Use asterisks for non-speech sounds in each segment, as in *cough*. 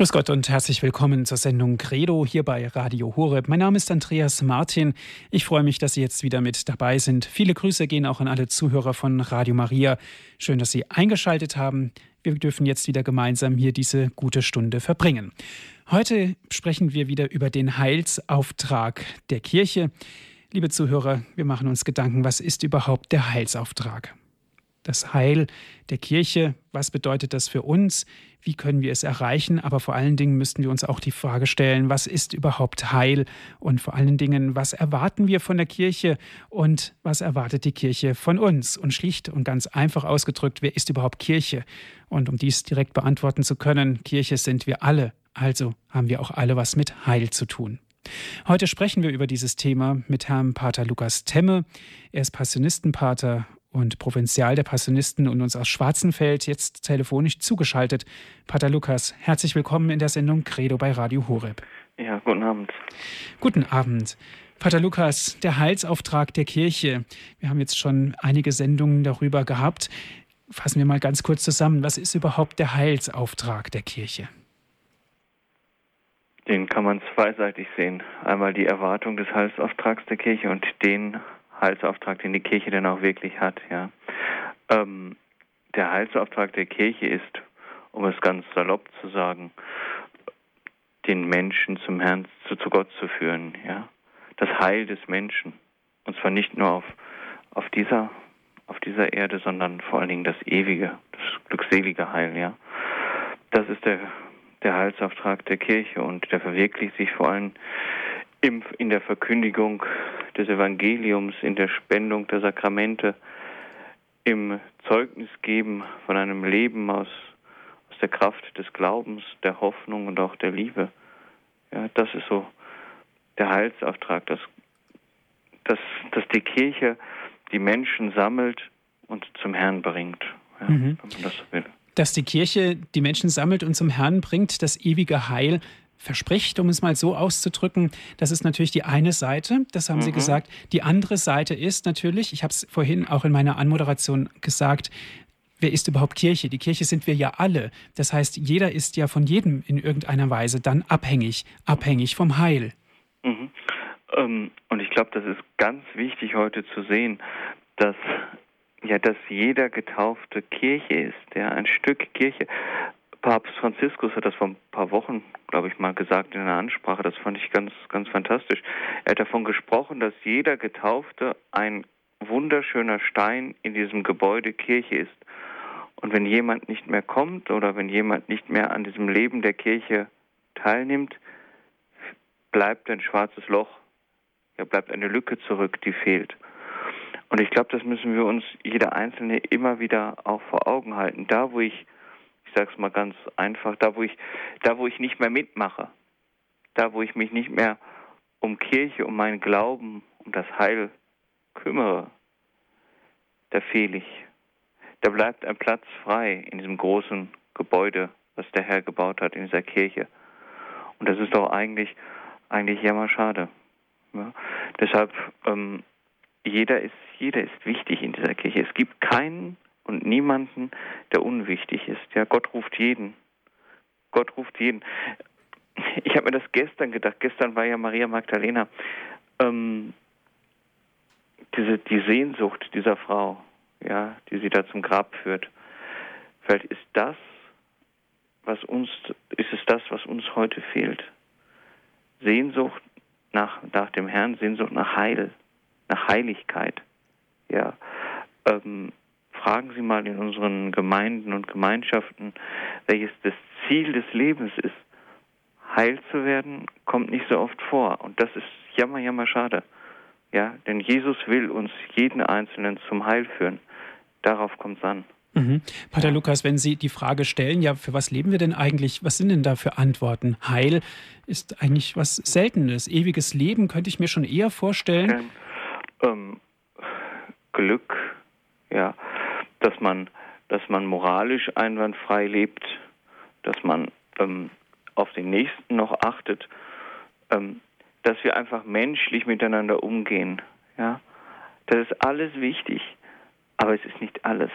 Grüß Gott und herzlich willkommen zur Sendung Credo hier bei Radio Horeb. Mein Name ist Andreas Martin. Ich freue mich, dass Sie jetzt wieder mit dabei sind. Viele Grüße gehen auch an alle Zuhörer von Radio Maria. Schön, dass Sie eingeschaltet haben. Wir dürfen jetzt wieder gemeinsam hier diese gute Stunde verbringen. Heute sprechen wir wieder über den Heilsauftrag der Kirche. Liebe Zuhörer, wir machen uns Gedanken, was ist überhaupt der Heilsauftrag? Das Heil der Kirche, was bedeutet das für uns? wie können wir es erreichen, aber vor allen Dingen müssten wir uns auch die Frage stellen, was ist überhaupt Heil und vor allen Dingen, was erwarten wir von der Kirche und was erwartet die Kirche von uns? Und schlicht und ganz einfach ausgedrückt, wer ist überhaupt Kirche? Und um dies direkt beantworten zu können, Kirche sind wir alle, also haben wir auch alle was mit Heil zu tun. Heute sprechen wir über dieses Thema mit Herrn Pater Lukas Temme. Er ist Passionistenpater und Provinzial der Passionisten und uns aus Schwarzenfeld jetzt telefonisch zugeschaltet. Pater Lukas, herzlich willkommen in der Sendung Credo bei Radio Horeb. Ja, guten Abend. Guten Abend. Pater Lukas, der Heilsauftrag der Kirche. Wir haben jetzt schon einige Sendungen darüber gehabt. Fassen wir mal ganz kurz zusammen. Was ist überhaupt der Heilsauftrag der Kirche? Den kann man zweiseitig sehen. Einmal die Erwartung des Heilsauftrags der Kirche und den Heilsauftrag, den die Kirche denn auch wirklich hat. Ja. Ähm, der Heilsauftrag der Kirche ist, um es ganz salopp zu sagen, den Menschen zum Herrn, zu, zu Gott zu führen. Ja. Das Heil des Menschen. Und zwar nicht nur auf, auf, dieser, auf dieser Erde, sondern vor allen Dingen das ewige, das glückselige Heil. Ja. Das ist der, der Heilsauftrag der Kirche und der verwirklicht sich vor allem in der Verkündigung des Evangeliums, in der Spendung der Sakramente, im Zeugnisgeben von einem Leben aus, aus der Kraft des Glaubens, der Hoffnung und auch der Liebe. Ja, das ist so der Heilsauftrag, dass, dass, dass die Kirche die Menschen sammelt und zum Herrn bringt, ja, mhm. wenn man das so will. Dass die Kirche die Menschen sammelt und zum Herrn bringt, das ewige Heil, verspricht, um es mal so auszudrücken. Das ist natürlich die eine Seite, das haben mhm. Sie gesagt. Die andere Seite ist natürlich, ich habe es vorhin auch in meiner Anmoderation gesagt, wer ist überhaupt Kirche? Die Kirche sind wir ja alle. Das heißt, jeder ist ja von jedem in irgendeiner Weise dann abhängig, abhängig vom Heil. Mhm. Ähm, und ich glaube, das ist ganz wichtig heute zu sehen, dass ja, dass jeder getaufte Kirche ist, ja, ein Stück Kirche. Papst Franziskus hat das vor ein paar Wochen, glaube ich, mal gesagt in einer Ansprache. Das fand ich ganz, ganz fantastisch. Er hat davon gesprochen, dass jeder Getaufte ein wunderschöner Stein in diesem Gebäude Kirche ist. Und wenn jemand nicht mehr kommt oder wenn jemand nicht mehr an diesem Leben der Kirche teilnimmt, bleibt ein schwarzes Loch. Ja, bleibt eine Lücke zurück, die fehlt. Und ich glaube, das müssen wir uns jeder Einzelne immer wieder auch vor Augen halten. Da, wo ich ich sage es mal ganz einfach, da wo ich, da wo ich nicht mehr mitmache, da wo ich mich nicht mehr um Kirche, um meinen Glauben, um das Heil kümmere, da fehle ich. Da bleibt ein Platz frei in diesem großen Gebäude, was der Herr gebaut hat, in dieser Kirche. Und das ist doch eigentlich, eigentlich jammerschade. Ja? Deshalb, ähm, jeder ist, jeder ist wichtig in dieser Kirche. Es gibt keinen und niemanden, der unwichtig ist. Ja, Gott ruft jeden. Gott ruft jeden. Ich habe mir das gestern gedacht. Gestern war ja Maria Magdalena. Ähm, diese, die Sehnsucht dieser Frau, ja, die sie da zum Grab führt. Vielleicht ist das, was uns, ist es das, was uns heute fehlt. Sehnsucht nach, nach dem Herrn, Sehnsucht nach Heil, nach Heiligkeit. Ja, ähm, fragen Sie mal in unseren Gemeinden und Gemeinschaften, welches das Ziel des Lebens ist. Heil zu werden, kommt nicht so oft vor. Und das ist jammer, jammer schade. Ja, denn Jesus will uns jeden Einzelnen zum Heil führen. Darauf kommt es an. Mhm. Pater Lukas, wenn Sie die Frage stellen, ja, für was leben wir denn eigentlich? Was sind denn da für Antworten? Heil ist eigentlich was Seltenes. Ewiges Leben könnte ich mir schon eher vorstellen. Ähm, Glück, ja, dass man, dass man moralisch einwandfrei lebt, dass man ähm, auf den Nächsten noch achtet, ähm, dass wir einfach menschlich miteinander umgehen. Ja, das ist alles wichtig, aber es ist nicht alles.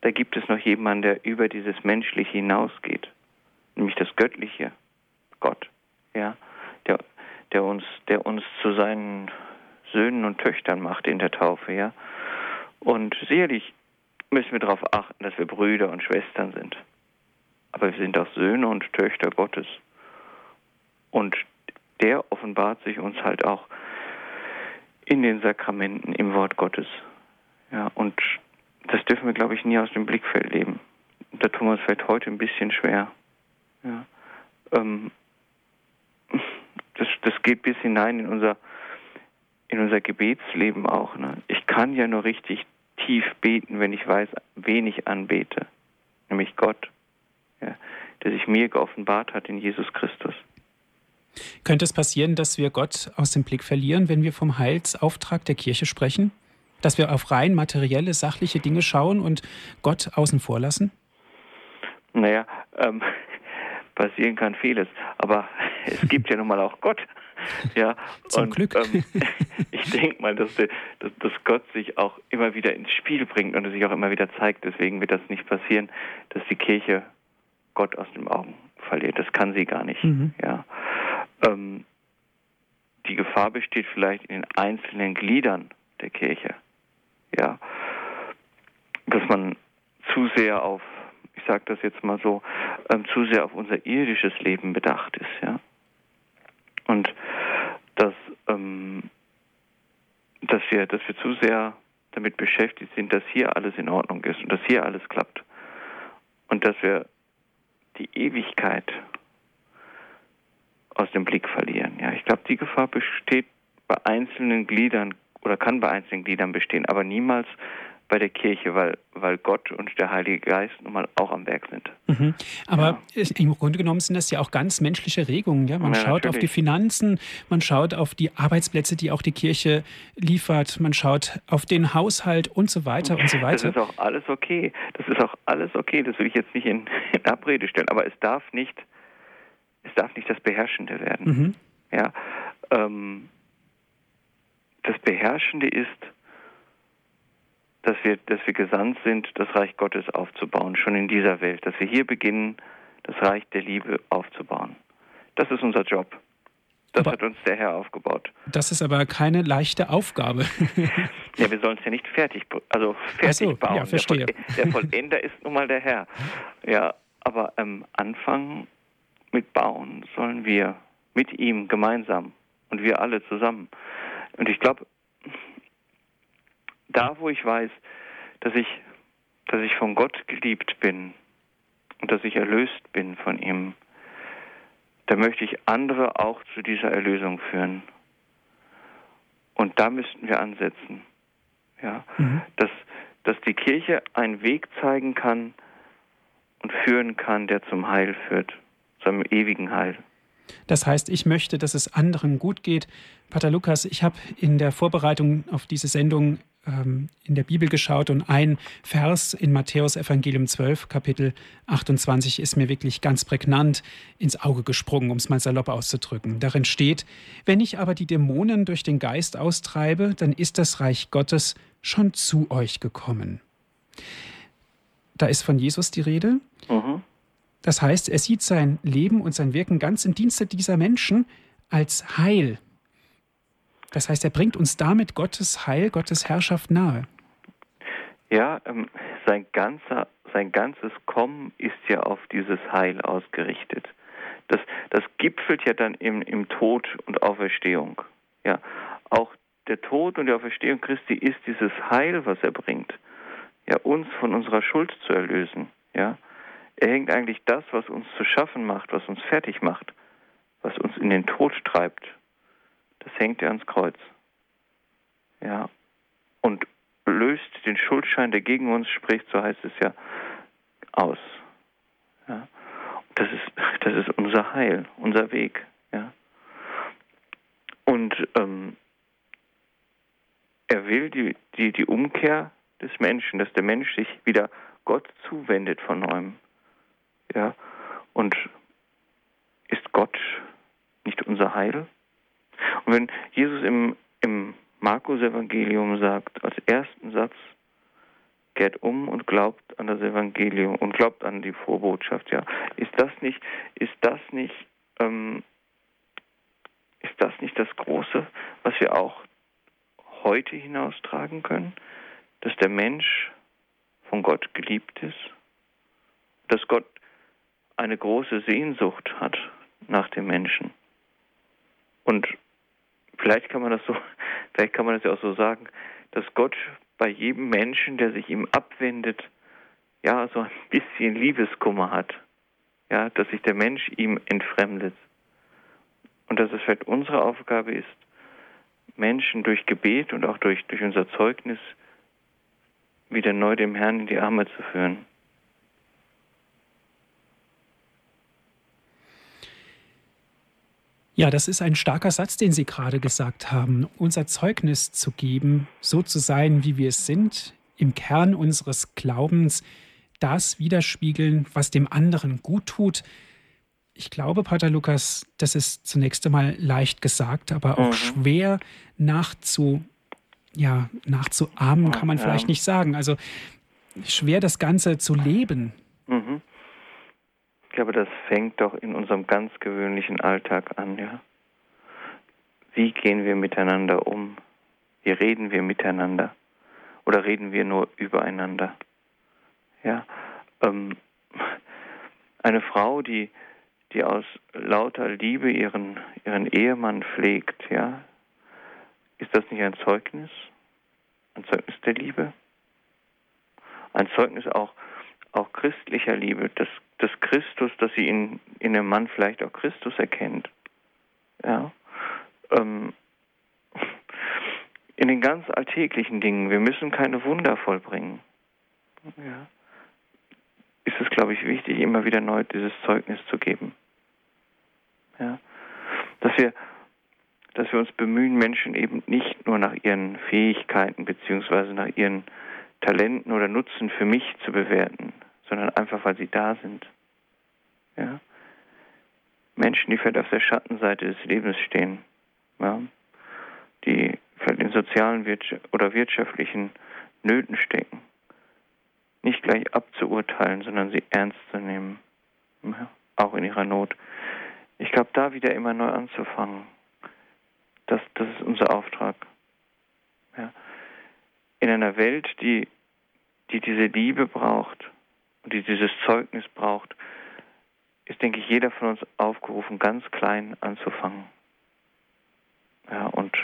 Da gibt es noch jemanden, der über dieses Menschliche hinausgeht, nämlich das göttliche Gott, ja, der, der uns, der uns zu seinen Söhnen und Töchtern macht in der Taufe, ja. Und sicherlich müssen wir darauf achten, dass wir Brüder und Schwestern sind. Aber wir sind auch Söhne und Töchter Gottes. Und der offenbart sich uns halt auch in den Sakramenten, im Wort Gottes. Ja, und das dürfen wir, glaube ich, nie aus dem Blickfeld leben. Da tun wir uns vielleicht heute ein bisschen schwer. Ja, ähm, das, das geht bis hinein in unser, in unser Gebetsleben auch. Ne? Ich kann ja nur richtig tief beten, wenn ich weiß, wen ich anbete, nämlich Gott, ja, der sich mir geoffenbart hat in Jesus Christus. Könnte es passieren, dass wir Gott aus dem Blick verlieren, wenn wir vom Heilsauftrag der Kirche sprechen? Dass wir auf rein materielle, sachliche Dinge schauen und Gott außen vor lassen? Naja, ähm, *laughs* passieren kann vieles, aber *laughs* es gibt ja nun mal auch Gott. *laughs* Ja, Zum und, Glück. Ähm, *laughs* ich denke mal, dass, der, dass, dass, Gott sich auch immer wieder ins Spiel bringt und sich auch immer wieder zeigt. Deswegen wird das nicht passieren, dass die Kirche Gott aus den Augen verliert. Das kann sie gar nicht. Mhm. Ja. Ähm, die Gefahr besteht vielleicht in den einzelnen Gliedern der Kirche. Ja, dass man zu sehr auf, ich sage das jetzt mal so, ähm, zu sehr auf unser irdisches Leben bedacht ist. Ja, ähm, dass wir, dass wir zu sehr damit beschäftigt sind, dass hier alles in Ordnung ist und dass hier alles klappt und dass wir die Ewigkeit aus dem Blick verlieren. Ja, ich glaube, die Gefahr besteht bei einzelnen Gliedern oder kann bei einzelnen Gliedern bestehen, aber niemals bei der Kirche, weil, weil Gott und der Heilige Geist nun mal auch am Werk sind. Mhm. Aber ja. im Grunde genommen sind das ja auch ganz menschliche Regungen. Ja? Man ja, schaut natürlich. auf die Finanzen, man schaut auf die Arbeitsplätze, die auch die Kirche liefert, man schaut auf den Haushalt und so weiter und so weiter. Das ist auch alles okay. Das ist auch alles okay. Das will ich jetzt nicht in, in Abrede stellen. Aber es darf nicht es darf nicht das Beherrschende werden. Mhm. Ja, ähm, das Beherrschende ist, dass wir, dass wir gesandt sind, das Reich Gottes aufzubauen, schon in dieser Welt, dass wir hier beginnen, das Reich der Liebe aufzubauen. Das ist unser Job. Das aber hat uns der Herr aufgebaut. Das ist aber keine leichte Aufgabe. *laughs* ja, wir sollen es ja nicht fertig, also fertig so, bauen. Ja, verstehe. Der, der Vollender ist nun mal der Herr. Ja, aber am Anfang mit bauen sollen wir mit ihm gemeinsam und wir alle zusammen. Und ich glaube, da wo ich weiß, dass ich, dass ich von Gott geliebt bin und dass ich erlöst bin von ihm, da möchte ich andere auch zu dieser Erlösung führen. Und da müssten wir ansetzen. Ja, mhm. dass, dass die Kirche einen Weg zeigen kann und führen kann, der zum Heil führt zum ewigen Heil. Das heißt, ich möchte, dass es anderen gut geht. Pater Lukas, ich habe in der Vorbereitung auf diese Sendung ähm, in der Bibel geschaut und ein Vers in Matthäus Evangelium 12, Kapitel 28 ist mir wirklich ganz prägnant ins Auge gesprungen, um es mal salopp auszudrücken. Darin steht, wenn ich aber die Dämonen durch den Geist austreibe, dann ist das Reich Gottes schon zu euch gekommen. Da ist von Jesus die Rede. Mhm. Das heißt, er sieht sein Leben und sein Wirken ganz im Dienste dieser Menschen als Heil. Das heißt, er bringt uns damit Gottes Heil, Gottes Herrschaft nahe. Ja, ähm, sein, ganzer, sein ganzes Kommen ist ja auf dieses Heil ausgerichtet. Das, das gipfelt ja dann im, im Tod und Auferstehung. Ja, auch der Tod und die Auferstehung Christi ist dieses Heil, was er bringt. Ja, uns von unserer Schuld zu erlösen. Ja, er hängt eigentlich das, was uns zu schaffen macht, was uns fertig macht, was uns in den Tod treibt, das hängt er ans Kreuz. Ja. Und löst den Schuldschein, der gegen uns spricht, so heißt es ja, aus. Ja. Das ist, das ist unser Heil, unser Weg. Ja. Und ähm, er will die, die, die Umkehr des Menschen, dass der Mensch sich wieder Gott zuwendet von neuem. Ja? Und ist Gott nicht unser Heil? Und wenn Jesus im, im Markus-Evangelium sagt, als ersten Satz, kehrt um und glaubt an das Evangelium und glaubt an die Vorbotschaft. Ja, ist das nicht, ist das nicht, ähm, ist das nicht das Große, was wir auch heute hinaustragen können, dass der Mensch von Gott geliebt ist, dass Gott eine große Sehnsucht hat nach dem Menschen. Und vielleicht kann man das so, *laughs* vielleicht kann man das ja auch so sagen, dass Gott bei jedem Menschen, der sich ihm abwendet, ja, so ein bisschen Liebeskummer hat. Ja, dass sich der Mensch ihm entfremdet. Und dass es vielleicht unsere Aufgabe ist, Menschen durch Gebet und auch durch, durch unser Zeugnis wieder neu dem Herrn in die Arme zu führen. Ja, das ist ein starker Satz, den Sie gerade gesagt haben. Unser Zeugnis zu geben, so zu sein, wie wir es sind, im Kern unseres Glaubens, das widerspiegeln, was dem anderen gut tut. Ich glaube, Pater Lukas, das ist zunächst einmal leicht gesagt, aber auch mhm. schwer nachzu, ja, nachzuahmen, kann man vielleicht nicht sagen. Also schwer das Ganze zu leben. Mhm. Ich glaube, das fängt doch in unserem ganz gewöhnlichen Alltag an, ja. Wie gehen wir miteinander um? Wie reden wir miteinander? Oder reden wir nur übereinander? Ja. Ähm, eine Frau, die, die aus lauter Liebe ihren, ihren Ehemann pflegt, ja, ist das nicht ein Zeugnis? Ein Zeugnis der Liebe? Ein Zeugnis auch, auch christlicher Liebe, dass des Christus, dass sie in, in dem Mann vielleicht auch Christus erkennt. Ja. Ähm, in den ganz alltäglichen Dingen, wir müssen keine Wunder vollbringen. Ja. Ist es, glaube ich, wichtig, immer wieder neu dieses Zeugnis zu geben. Ja. Dass wir, dass wir uns bemühen, Menschen eben nicht nur nach ihren Fähigkeiten beziehungsweise nach ihren Talenten oder Nutzen für mich zu bewerten, sondern einfach, weil sie da sind. Ja? Menschen, die vielleicht auf der Schattenseite des Lebens stehen, ja? die vielleicht in sozialen oder wirtschaftlichen Nöten stecken, nicht gleich abzuurteilen, sondern sie ernst zu nehmen, ja? auch in ihrer Not. Ich glaube, da wieder immer neu anzufangen, das, das ist unser Auftrag. Ja? In einer Welt, die, die diese Liebe braucht, und die dieses Zeugnis braucht, ist, denke ich, jeder von uns aufgerufen, ganz klein anzufangen. Ja, und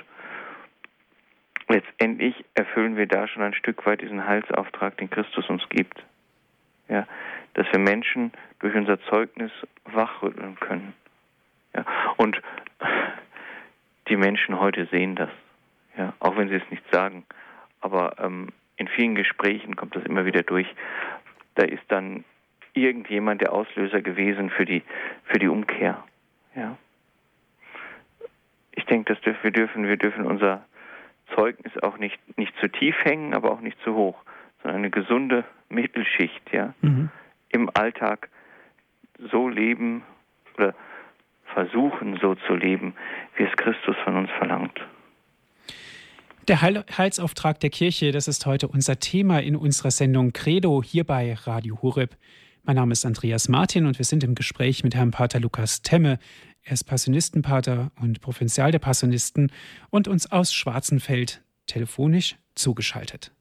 letztendlich erfüllen wir da schon ein Stück weit diesen Heilsauftrag, den Christus uns gibt. Ja, dass wir Menschen durch unser Zeugnis wachrütteln können. Ja, und die Menschen heute sehen das, ja, auch wenn sie es nicht sagen. Aber ähm, in vielen Gesprächen kommt das immer wieder durch, da ist dann irgendjemand der Auslöser gewesen für die, für die Umkehr. Ja. Ich denke, dass wir dürfen, wir dürfen unser Zeugnis auch nicht, nicht zu tief hängen, aber auch nicht zu hoch, sondern eine gesunde Mittelschicht, ja. Mhm. Im Alltag so leben oder versuchen so zu leben, wie es Christus von uns verlangt. Der Heilsauftrag der Kirche, das ist heute unser Thema in unserer Sendung Credo hier bei Radio Horeb. Mein Name ist Andreas Martin und wir sind im Gespräch mit Herrn Pater Lukas Temme. Er ist Passionistenpater und Provinzial der Passionisten und uns aus Schwarzenfeld telefonisch zugeschaltet.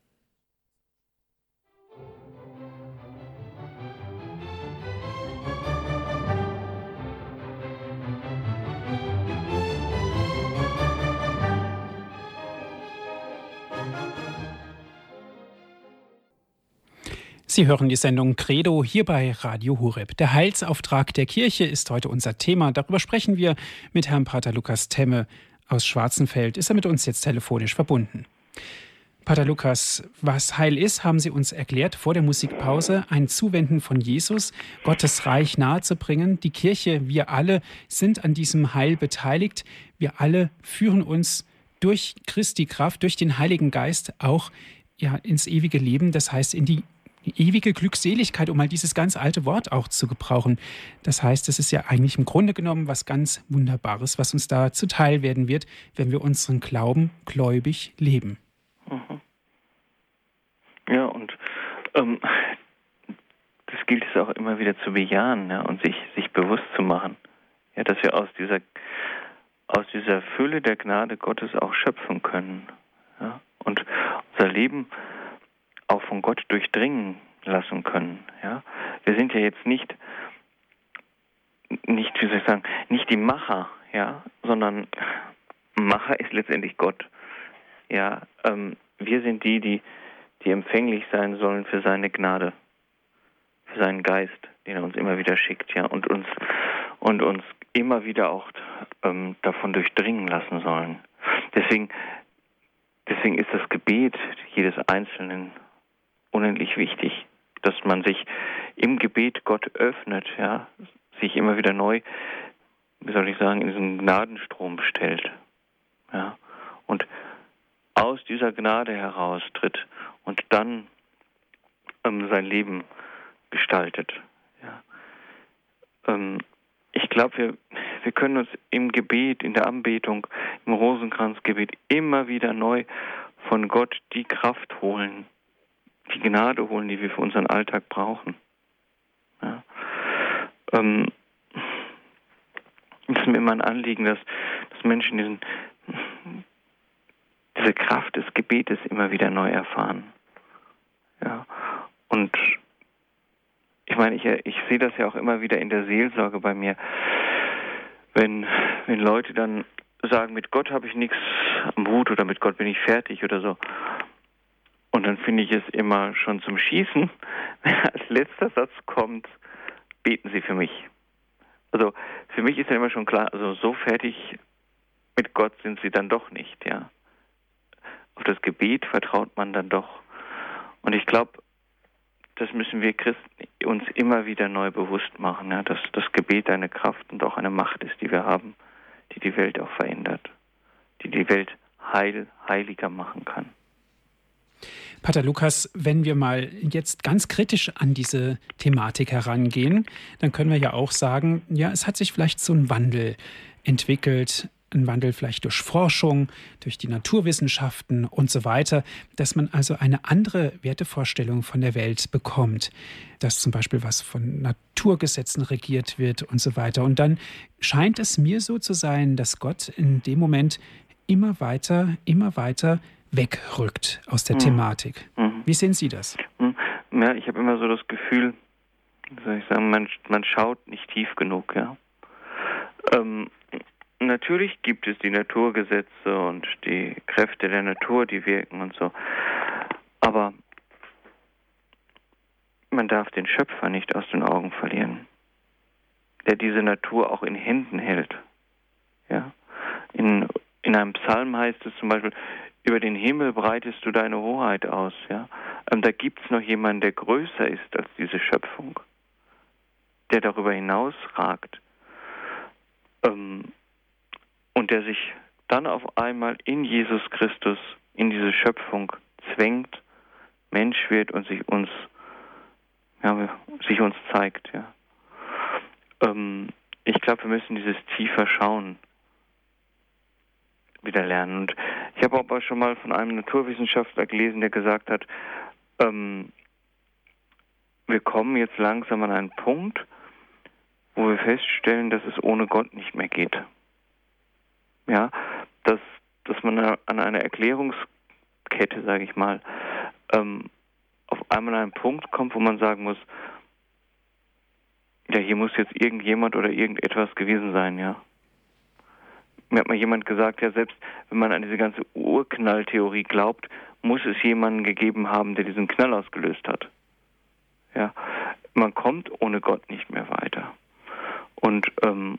Sie hören die Sendung Credo hier bei Radio Hureb. Der Heilsauftrag der Kirche ist heute unser Thema. Darüber sprechen wir mit Herrn Pater Lukas Temme aus Schwarzenfeld. Ist er mit uns jetzt telefonisch verbunden? Pater Lukas, was Heil ist, haben Sie uns erklärt vor der Musikpause. Ein Zuwenden von Jesus, Gottes Reich nahezubringen. Die Kirche, wir alle sind an diesem Heil beteiligt. Wir alle führen uns durch Christi Kraft, durch den Heiligen Geist auch ja, ins ewige Leben, das heißt in die ewige Glückseligkeit, um mal dieses ganz alte Wort auch zu gebrauchen. Das heißt, es ist ja eigentlich im Grunde genommen was ganz Wunderbares, was uns da zuteil werden wird, wenn wir unseren Glauben gläubig leben. Mhm. Ja, und es auch immer wieder zu bejahen ja, und sich, sich bewusst zu machen, ja, dass wir aus dieser, aus dieser Fülle der Gnade Gottes auch schöpfen können ja, und unser Leben auch von Gott durchdringen lassen können. Ja. Wir sind ja jetzt nicht, nicht, wie soll ich sagen, nicht die Macher, ja, sondern Macher ist letztendlich Gott. Ja, ähm, wir sind die, die, die empfänglich sein sollen für seine Gnade, für seinen Geist, den er uns immer wieder schickt, ja, und uns und uns immer wieder auch ähm, davon durchdringen lassen sollen. Deswegen, deswegen ist das Gebet jedes Einzelnen unendlich wichtig, dass man sich im Gebet Gott öffnet, ja, sich immer wieder neu, wie soll ich sagen, in diesen Gnadenstrom stellt, ja, und aus dieser Gnade heraustritt und dann ähm, sein Leben gestaltet. Ja. Ähm, ich glaube, wir, wir können uns im Gebet, in der Anbetung, im Rosenkranzgebet immer wieder neu von Gott die Kraft holen, die Gnade holen, die wir für unseren Alltag brauchen. Ja. Ähm, es ist mir immer ein Anliegen, dass, dass Menschen diesen, diese Kraft des Gebetes immer wieder neu erfahren. Ja. Und ich meine, ich, ich sehe das ja auch immer wieder in der Seelsorge bei mir, wenn, wenn Leute dann sagen, mit Gott habe ich nichts am Hut oder mit Gott bin ich fertig oder so. Und dann finde ich es immer schon zum Schießen, wenn *laughs* als letzter Satz kommt, beten Sie für mich. Also für mich ist ja immer schon klar, also so fertig mit Gott sind Sie dann doch nicht, ja auf das Gebet vertraut man dann doch. Und ich glaube, das müssen wir Christen uns immer wieder neu bewusst machen, ja, dass das Gebet eine Kraft und auch eine Macht ist, die wir haben, die die Welt auch verändert, die die Welt heil, heiliger machen kann. Pater Lukas, wenn wir mal jetzt ganz kritisch an diese Thematik herangehen, dann können wir ja auch sagen, ja, es hat sich vielleicht so ein Wandel entwickelt ein Wandel vielleicht durch Forschung, durch die Naturwissenschaften und so weiter, dass man also eine andere Wertevorstellung von der Welt bekommt, dass zum Beispiel was von Naturgesetzen regiert wird und so weiter. Und dann scheint es mir so zu sein, dass Gott in dem Moment immer weiter, immer weiter wegrückt aus der mhm. Thematik. Mhm. Wie sehen Sie das? Mhm. Ja, ich habe immer so das Gefühl, soll ich sagen, man, man schaut nicht tief genug, ja. Ähm, Natürlich gibt es die Naturgesetze und die Kräfte der Natur, die wirken und so. Aber man darf den Schöpfer nicht aus den Augen verlieren, der diese Natur auch in Händen hält. Ja? In, in einem Psalm heißt es zum Beispiel, über den Himmel breitest du deine Hoheit aus. Ja? Ähm, da gibt es noch jemanden, der größer ist als diese Schöpfung, der darüber hinaus ragt. Ähm, und der sich dann auf einmal in Jesus Christus, in diese Schöpfung zwängt, Mensch wird und sich uns, ja, sich uns zeigt. Ja. Ähm, ich glaube, wir müssen dieses tiefer Schauen wieder lernen. Und habe aber schon mal von einem Naturwissenschaftler gelesen, der gesagt hat, ähm, wir kommen jetzt langsam an einen Punkt, wo wir feststellen, dass es ohne Gott nicht mehr geht ja, dass, dass man an einer Erklärungskette, sage ich mal, ähm, auf einmal an einen Punkt kommt, wo man sagen muss, ja, hier muss jetzt irgendjemand oder irgendetwas gewesen sein, ja. Mir hat mal jemand gesagt, ja, selbst wenn man an diese ganze Urknalltheorie glaubt, muss es jemanden gegeben haben, der diesen Knall ausgelöst hat. Ja, man kommt ohne Gott nicht mehr weiter. Und ähm,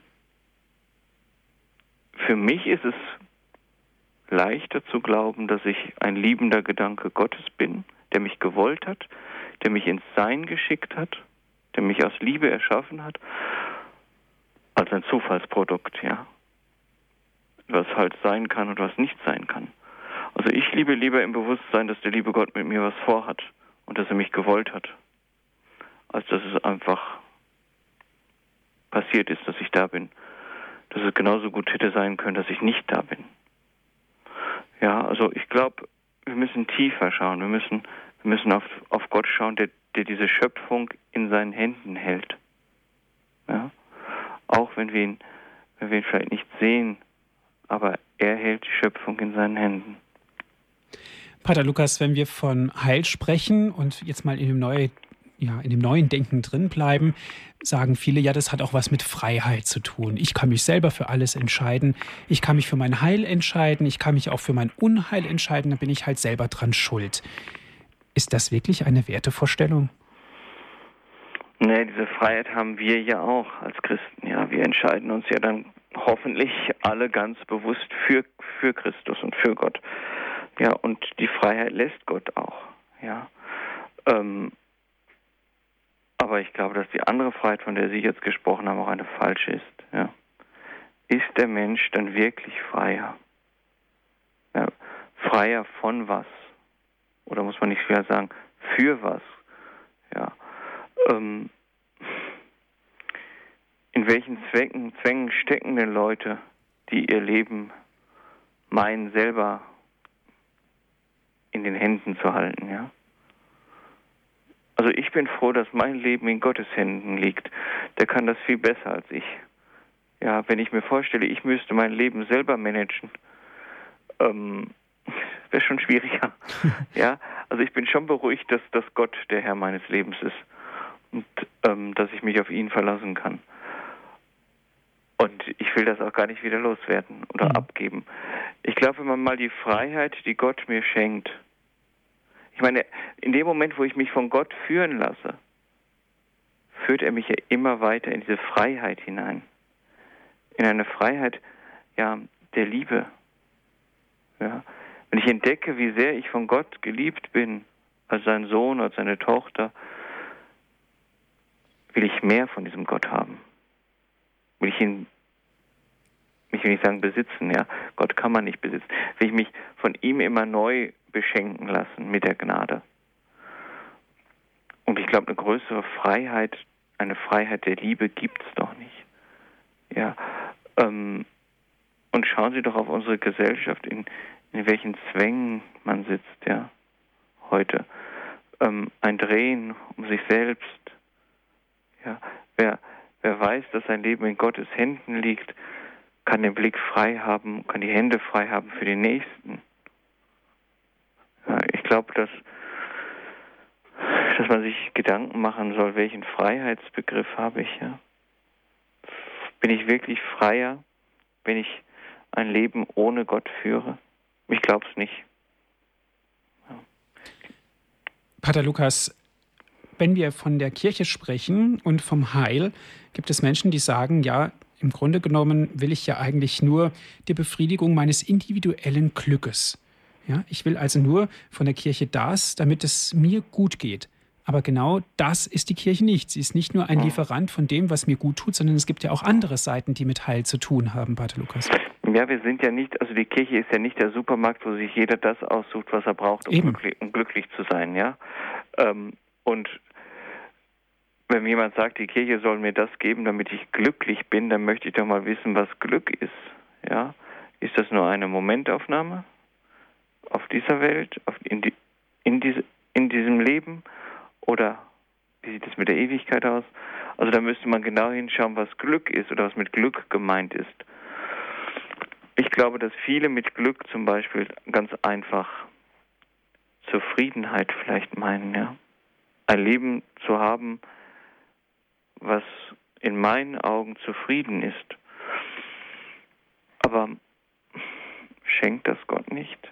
für mich ist es leichter zu glauben, dass ich ein liebender Gedanke Gottes bin, der mich gewollt hat, der mich ins Sein geschickt hat, der mich aus Liebe erschaffen hat, als ein Zufallsprodukt, ja. Was halt sein kann und was nicht sein kann. Also ich liebe lieber im Bewusstsein, dass der liebe Gott mit mir was vorhat und dass er mich gewollt hat, als dass es einfach passiert ist, dass ich da bin dass es genauso gut hätte sein können, dass ich nicht da bin. Ja, also ich glaube, wir müssen tiefer schauen. Wir müssen, wir müssen auf, auf Gott schauen, der, der diese Schöpfung in seinen Händen hält. Ja? Auch wenn wir, ihn, wenn wir ihn vielleicht nicht sehen, aber er hält die Schöpfung in seinen Händen. Pater Lukas, wenn wir von Heil sprechen und jetzt mal in dem, neue, ja, in dem neuen Denken drin bleiben, sagen viele, ja, das hat auch was mit Freiheit zu tun. Ich kann mich selber für alles entscheiden. Ich kann mich für mein Heil entscheiden. Ich kann mich auch für mein Unheil entscheiden. Da bin ich halt selber dran schuld. Ist das wirklich eine Wertevorstellung? Nee, diese Freiheit haben wir ja auch als Christen. Ja, wir entscheiden uns ja dann hoffentlich alle ganz bewusst für, für Christus und für Gott. Ja, und die Freiheit lässt Gott auch. Ja. Ähm, aber ich glaube, dass die andere Freiheit, von der Sie jetzt gesprochen haben, auch eine falsche ist. Ja. Ist der Mensch dann wirklich freier? Ja, freier von was? Oder muss man nicht schwer sagen, für was? Ja. Ähm, in welchen Zwecken, Zwängen stecken denn Leute, die ihr Leben meinen, selber in den Händen zu halten, ja? Also ich bin froh, dass mein Leben in Gottes Händen liegt. Der kann das viel besser als ich. Ja, wenn ich mir vorstelle, ich müsste mein Leben selber managen, ähm, *laughs* wäre schon schwieriger. *laughs* ja, also ich bin schon beruhigt, dass, dass Gott der Herr meines Lebens ist und ähm, dass ich mich auf ihn verlassen kann. Und ich will das auch gar nicht wieder loswerden oder mhm. abgeben. Ich glaube, wenn man mal die Freiheit, die Gott mir schenkt, ich meine, in dem Moment, wo ich mich von Gott führen lasse, führt er mich ja immer weiter in diese Freiheit hinein. In eine Freiheit, ja, der Liebe. Ja. Wenn ich entdecke, wie sehr ich von Gott geliebt bin, als sein Sohn, als seine Tochter, will ich mehr von diesem Gott haben. Will ich ihn, ich will nicht sagen besitzen, ja, Gott kann man nicht besitzen. Will ich mich von ihm immer neu beschenken lassen mit der Gnade. Und ich glaube, eine größere Freiheit, eine Freiheit der Liebe gibt es doch nicht. Ja, ähm, und schauen Sie doch auf unsere Gesellschaft, in, in welchen Zwängen man sitzt, ja, heute. Ähm, ein Drehen um sich selbst. Ja, wer, wer weiß, dass sein Leben in Gottes Händen liegt, kann den Blick frei haben, kann die Hände frei haben für den Nächsten glaube, dass, dass man sich Gedanken machen soll, welchen Freiheitsbegriff habe ich. Ja? Bin ich wirklich freier, wenn ich ein Leben ohne Gott führe? Ich glaube es nicht. Ja. Pater Lukas, wenn wir von der Kirche sprechen und vom Heil, gibt es Menschen, die sagen, ja, im Grunde genommen will ich ja eigentlich nur die Befriedigung meines individuellen Glückes. Ja, ich will also nur von der Kirche das, damit es mir gut geht. Aber genau das ist die Kirche nicht. Sie ist nicht nur ein Lieferant von dem, was mir gut tut, sondern es gibt ja auch andere Seiten, die mit Heil zu tun haben, Pater Lukas. Ja, wir sind ja nicht, also die Kirche ist ja nicht der Supermarkt, wo sich jeder das aussucht, was er braucht, um, glücklich, um glücklich, zu sein, ja. Ähm, und wenn jemand sagt, die Kirche soll mir das geben, damit ich glücklich bin, dann möchte ich doch mal wissen, was Glück ist, ja. Ist das nur eine Momentaufnahme? auf dieser Welt, auf, in, die, in, diese, in diesem Leben oder wie sieht es mit der Ewigkeit aus? Also da müsste man genau hinschauen, was Glück ist oder was mit Glück gemeint ist. Ich glaube, dass viele mit Glück zum Beispiel ganz einfach Zufriedenheit vielleicht meinen, ja. Ein Leben zu haben, was in meinen Augen zufrieden ist. Aber schenkt das Gott nicht?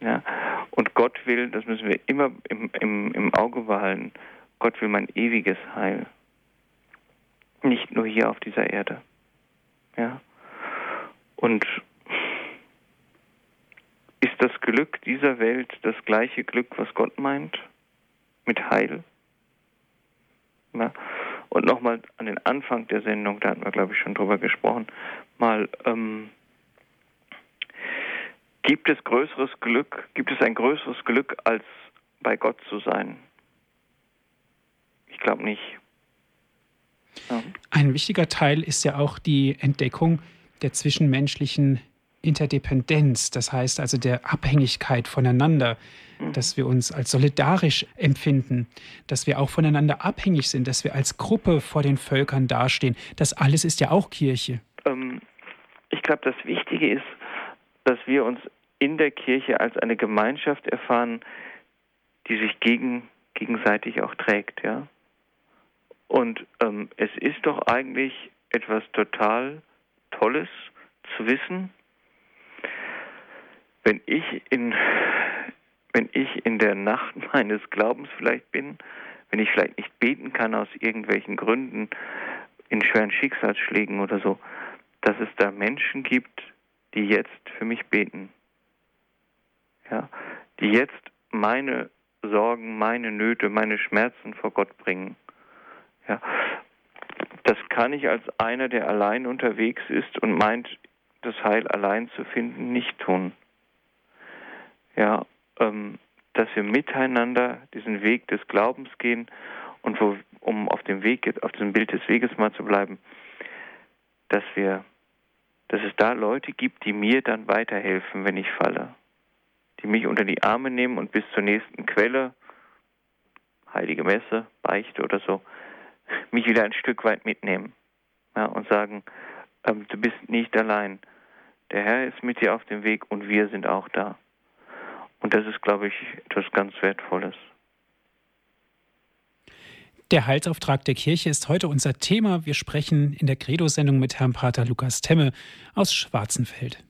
Ja? Und Gott will, das müssen wir immer im, im, im Auge behalten, Gott will mein ewiges Heil. Nicht nur hier auf dieser Erde. Ja? Und ist das Glück dieser Welt das gleiche Glück, was Gott meint? Mit Heil? Ja? Und nochmal an den Anfang der Sendung, da hatten wir, glaube ich, schon drüber gesprochen, mal ähm, Gibt es größeres Glück, gibt es ein größeres Glück, als bei Gott zu sein? Ich glaube nicht. Ja. Ein wichtiger Teil ist ja auch die Entdeckung der zwischenmenschlichen Interdependenz, das heißt also der Abhängigkeit voneinander, mhm. dass wir uns als solidarisch empfinden, dass wir auch voneinander abhängig sind, dass wir als Gruppe vor den Völkern dastehen. Das alles ist ja auch Kirche. Ähm, ich glaube, das Wichtige ist, dass wir uns in der Kirche als eine Gemeinschaft erfahren, die sich gegen, gegenseitig auch trägt, ja. Und ähm, es ist doch eigentlich etwas total Tolles zu wissen, wenn ich in wenn ich in der Nacht *laughs* meines Glaubens vielleicht bin, wenn ich vielleicht nicht beten kann aus irgendwelchen Gründen, in schweren Schicksalsschlägen oder so, dass es da Menschen gibt, die jetzt für mich beten. Ja, die jetzt meine Sorgen, meine Nöte, meine Schmerzen vor Gott bringen. Ja, das kann ich als einer, der allein unterwegs ist und meint, das Heil allein zu finden, nicht tun. Ja, ähm, dass wir miteinander diesen Weg des Glaubens gehen und wo, um auf dem Weg, auf diesem Bild des Weges mal zu bleiben, dass wir, dass es da Leute gibt, die mir dann weiterhelfen, wenn ich falle, die mich unter die Arme nehmen und bis zur nächsten Quelle, Heilige Messe, Beichte oder so, mich wieder ein Stück weit mitnehmen ja, und sagen, ähm, du bist nicht allein. Der Herr ist mit dir auf dem Weg und wir sind auch da. Und das ist, glaube ich, etwas ganz Wertvolles. Der Heilsauftrag der Kirche ist heute unser Thema. Wir sprechen in der Credo-Sendung mit Herrn Pater Lukas Temme aus Schwarzenfeld.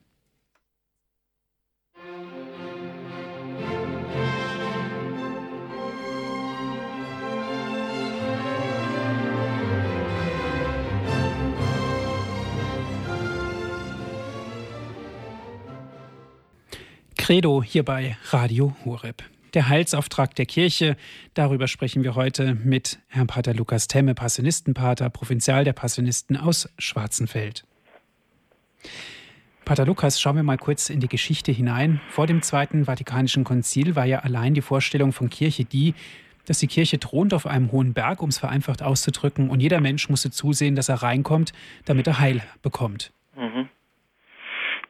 Credo hier bei Radio Horeb. Der Heilsauftrag der Kirche, darüber sprechen wir heute mit Herrn Pater Lukas Temme, Passionistenpater, Provinzial der Passionisten aus Schwarzenfeld. Pater Lukas, schauen wir mal kurz in die Geschichte hinein. Vor dem Zweiten Vatikanischen Konzil war ja allein die Vorstellung von Kirche die, dass die Kirche thront auf einem hohen Berg, um es vereinfacht auszudrücken, und jeder Mensch musste zusehen, dass er reinkommt, damit er Heil bekommt. Mhm.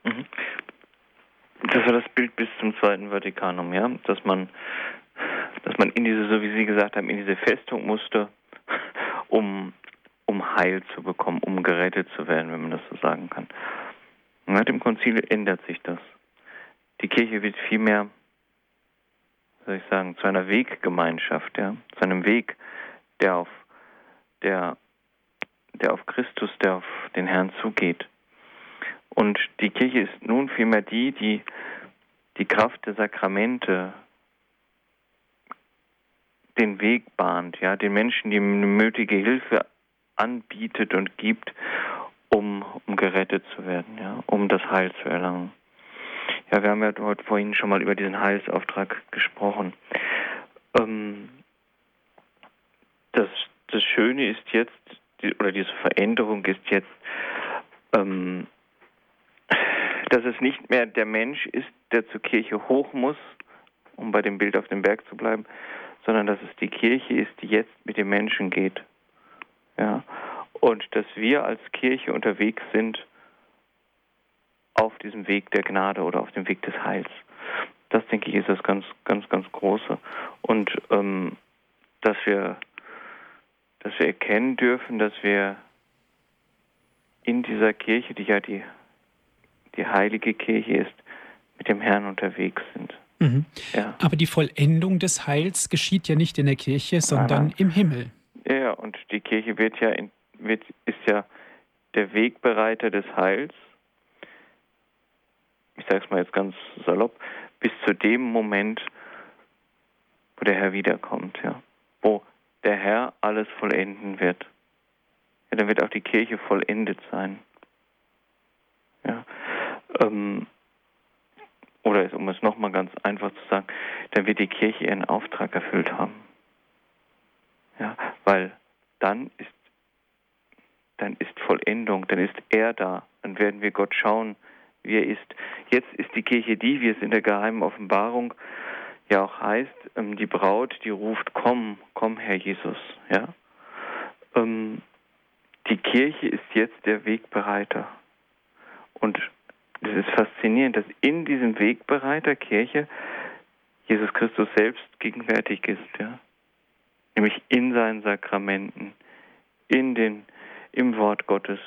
Mhm. Das war das Bild bis zum Zweiten Vatikanum, ja, dass man, dass man in diese, so wie Sie gesagt haben, in diese Festung musste, *laughs* um, um Heil zu bekommen, um gerettet zu werden, wenn man das so sagen kann. Nach dem Konzil ändert sich das. Die Kirche wird vielmehr, soll ich sagen, zu einer Weggemeinschaft, ja, zu einem Weg, der auf, der, der auf Christus, der auf den Herrn zugeht. Und die Kirche ist nun vielmehr die, die die Kraft der Sakramente den Weg bahnt, ja, den Menschen die nötige Hilfe anbietet und gibt, um, um gerettet zu werden, ja, um das Heil zu erlangen. Ja, wir haben ja heute vorhin schon mal über diesen Heilsauftrag gesprochen. Ähm, das, das Schöne ist jetzt, die, oder diese Veränderung ist jetzt, ähm, dass es nicht mehr der Mensch ist, der zur Kirche hoch muss, um bei dem Bild auf dem Berg zu bleiben, sondern dass es die Kirche ist, die jetzt mit dem Menschen geht. Ja. Und dass wir als Kirche unterwegs sind auf diesem Weg der Gnade oder auf dem Weg des Heils. Das, denke ich, ist das ganz, ganz, ganz Große. Und ähm, dass wir dass wir erkennen dürfen, dass wir in dieser Kirche, die ja die die heilige Kirche ist, mit dem Herrn unterwegs sind. Mhm. Ja. Aber die Vollendung des Heils geschieht ja nicht in der Kirche, sondern Aha. im Himmel. Ja, und die Kirche wird ja in, wird, ist ja der Wegbereiter des Heils. Ich sage es mal jetzt ganz salopp, bis zu dem Moment, wo der Herr wiederkommt, ja, wo der Herr alles vollenden wird. Ja, dann wird auch die Kirche vollendet sein. Ja. Ähm, oder um es nochmal ganz einfach zu sagen, dann wird die Kirche ihren Auftrag erfüllt haben. Ja, weil dann ist, dann ist Vollendung, dann ist er da, dann werden wir Gott schauen, wie er ist. Jetzt ist die Kirche die, wie es in der geheimen Offenbarung ja auch heißt, ähm, die Braut, die ruft, komm, komm, Herr Jesus. Ja? Ähm, die Kirche ist jetzt der Wegbereiter. Und das ist faszinierend, dass in diesem Wegbereiter Kirche Jesus Christus selbst gegenwärtig ist, ja. Nämlich in seinen Sakramenten, in den, im Wort Gottes,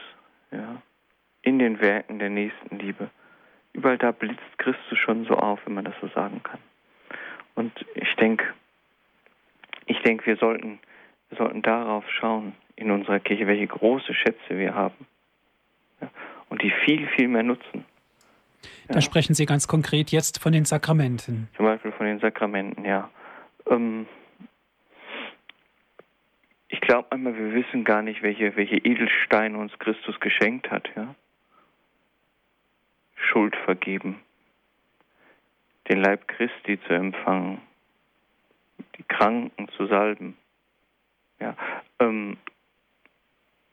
ja, in den Werken der Nächstenliebe. Überall da blitzt Christus schon so auf, wenn man das so sagen kann. Und ich denke, ich denke, wir sollten, wir sollten darauf schauen in unserer Kirche, welche große Schätze wir haben. Ja, und die viel, viel mehr nutzen. Da sprechen Sie ganz konkret jetzt von den Sakramenten. Zum Beispiel von den Sakramenten, ja. Ähm, ich glaube einmal, wir wissen gar nicht, welche, welche Edelsteine uns Christus geschenkt hat, ja. Schuld vergeben, den Leib Christi zu empfangen, die Kranken zu salben. Ja, ähm,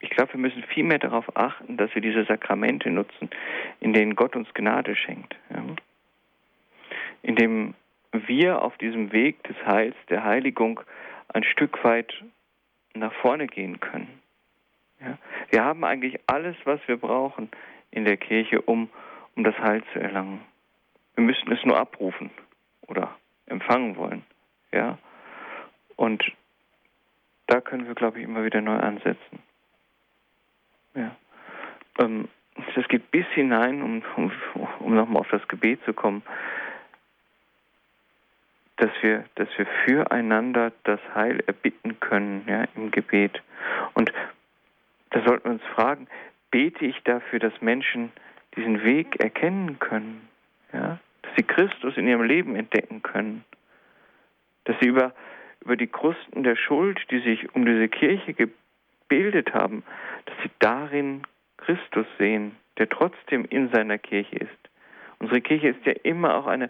ich glaube, wir müssen viel mehr darauf achten, dass wir diese Sakramente nutzen, in denen Gott uns Gnade schenkt. Ja. Indem wir auf diesem Weg des Heils, der Heiligung, ein Stück weit nach vorne gehen können. Ja. Wir haben eigentlich alles, was wir brauchen in der Kirche, um, um das Heil zu erlangen. Wir müssen es nur abrufen oder empfangen wollen. Ja. Und da können wir, glaube ich, immer wieder neu ansetzen. Ja. Ähm, das geht bis hinein, um, um, um nochmal auf das Gebet zu kommen, dass wir, dass wir füreinander das Heil erbitten können ja, im Gebet. Und da sollten wir uns fragen, bete ich dafür, dass Menschen diesen Weg erkennen können, ja? dass sie Christus in ihrem Leben entdecken können, dass sie über, über die Krusten der Schuld, die sich um diese Kirche gebildet haben, dass sie darin Christus sehen, der trotzdem in seiner Kirche ist. Unsere Kirche ist ja immer auch eine,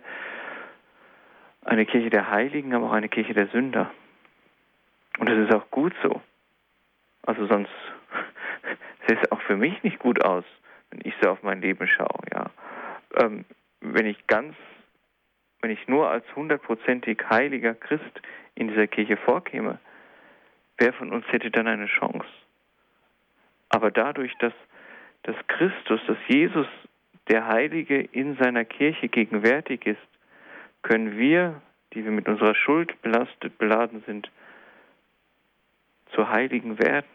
eine Kirche der Heiligen, aber auch eine Kirche der Sünder. Und das ist auch gut so. Also sonst *laughs* sähe es auch für mich nicht gut aus, wenn ich so auf mein Leben schaue. Ja. Ähm, wenn ich ganz, wenn ich nur als hundertprozentig heiliger Christ in dieser Kirche vorkäme, wer von uns hätte dann eine Chance? Aber dadurch, dass, dass Christus, dass Jesus, der Heilige, in seiner Kirche gegenwärtig ist, können wir, die wir mit unserer Schuld belastet, beladen sind, zu Heiligen werden.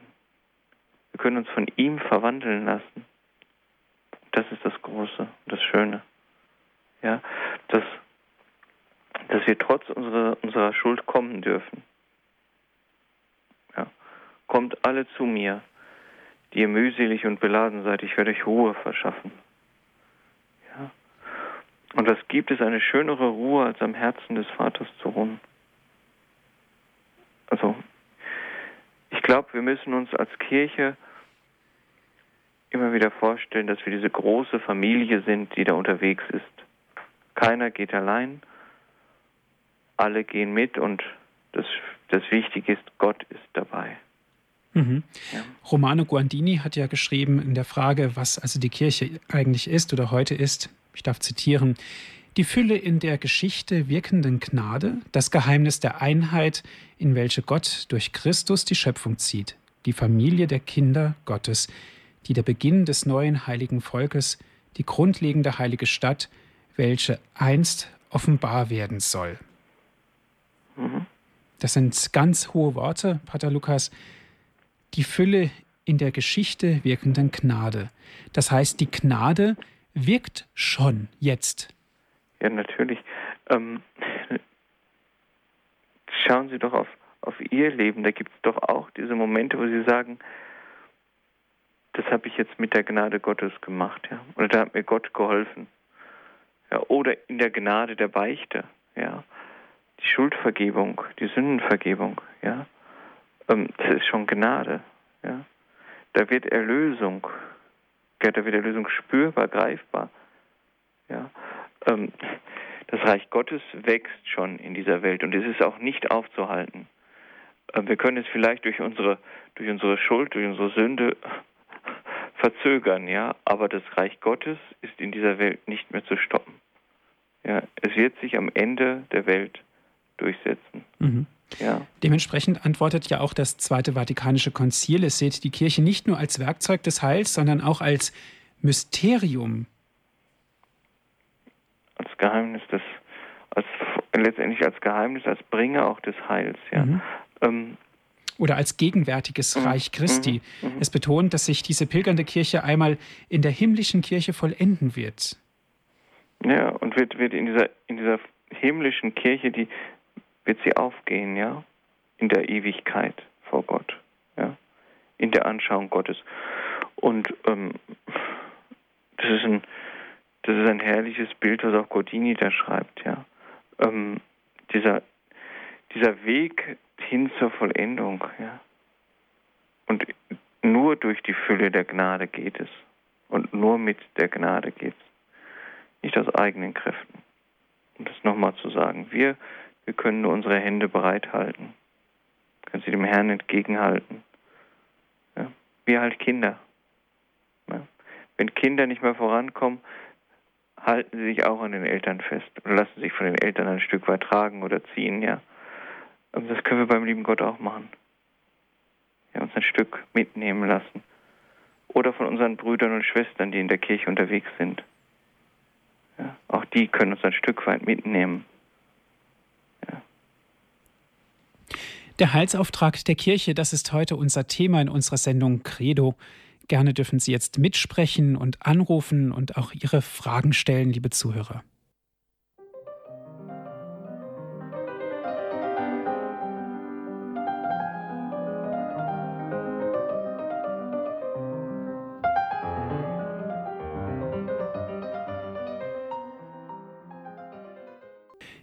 Wir können uns von ihm verwandeln lassen. Das ist das Große, das Schöne. Ja, dass, dass wir trotz unserer, unserer Schuld kommen dürfen. Kommt alle zu mir, die ihr mühselig und beladen seid, ich werde euch Ruhe verschaffen. Ja. Und was gibt es eine schönere Ruhe, als am Herzen des Vaters zu ruhen? Also, ich glaube, wir müssen uns als Kirche immer wieder vorstellen, dass wir diese große Familie sind, die da unterwegs ist. Keiner geht allein, alle gehen mit und das, das Wichtige ist, Gott ist dabei. Mhm. Ja. Romano Guandini hat ja geschrieben in der Frage, was also die Kirche eigentlich ist oder heute ist, ich darf zitieren, die Fülle in der Geschichte wirkenden Gnade, das Geheimnis der Einheit, in welche Gott durch Christus die Schöpfung zieht, die Familie der Kinder Gottes, die der Beginn des neuen heiligen Volkes, die grundlegende heilige Stadt, welche einst offenbar werden soll. Mhm. Das sind ganz hohe Worte, Pater Lukas die Fülle in der Geschichte wirkenden Gnade. Das heißt, die Gnade wirkt schon jetzt. Ja, natürlich. Ähm, schauen Sie doch auf, auf Ihr Leben. Da gibt es doch auch diese Momente, wo Sie sagen, das habe ich jetzt mit der Gnade Gottes gemacht, ja. Oder da hat mir Gott geholfen. Ja, oder in der Gnade der Beichte, ja. Die Schuldvergebung, die Sündenvergebung, ja. Ähm, das ist schon Gnade. Ja? Da wird Erlösung, ja, da wird Erlösung spürbar, greifbar. Ja? Ähm, das Reich Gottes wächst schon in dieser Welt und es ist auch nicht aufzuhalten. Ähm, wir können es vielleicht durch unsere, durch unsere Schuld, durch unsere Sünde *laughs* verzögern, ja, aber das Reich Gottes ist in dieser Welt nicht mehr zu stoppen. Ja, es wird sich am Ende der Welt durchsetzen. Mhm. Ja. Dementsprechend antwortet ja auch das Zweite Vatikanische Konzil. Es sieht die Kirche nicht nur als Werkzeug des Heils, sondern auch als Mysterium Geheimnis des, als, letztendlich als Geheimnis, als Bringer auch des Heils. Ja. Mhm. Ähm, oder als gegenwärtiges mhm. Reich Christi. Mhm. mhm. Es betont, dass sich diese pilgernde Kirche einmal in der himmlischen Kirche vollenden wird. Ja, und wird, wird in dieser, in dieser himmlischen Kirche, die wird sie aufgehen, ja, in der Ewigkeit vor Gott, ja, in der Anschauung Gottes. Und ähm, das ist ein, das ist ein herrliches Bild, was auch Godini da schreibt, ja. Ähm, dieser, dieser Weg hin zur Vollendung, ja. Und nur durch die Fülle der Gnade geht es. Und nur mit der Gnade geht es. Nicht aus eigenen Kräften. Um das nochmal zu sagen. Wir, wir können nur unsere Hände bereithalten. Können sie dem Herrn entgegenhalten. Ja. Wir halt Kinder. Ja. Wenn Kinder nicht mehr vorankommen, halten sie sich auch an den Eltern fest oder lassen sich von den Eltern ein Stück weit tragen oder ziehen, ja. Und das können wir beim lieben Gott auch machen. Ja, uns ein Stück mitnehmen lassen. Oder von unseren Brüdern und Schwestern, die in der Kirche unterwegs sind. Ja, auch die können uns ein Stück weit mitnehmen. Ja. Der Heilsauftrag der Kirche, das ist heute unser Thema in unserer Sendung Credo. Gerne dürfen Sie jetzt mitsprechen und anrufen und auch Ihre Fragen stellen, liebe Zuhörer.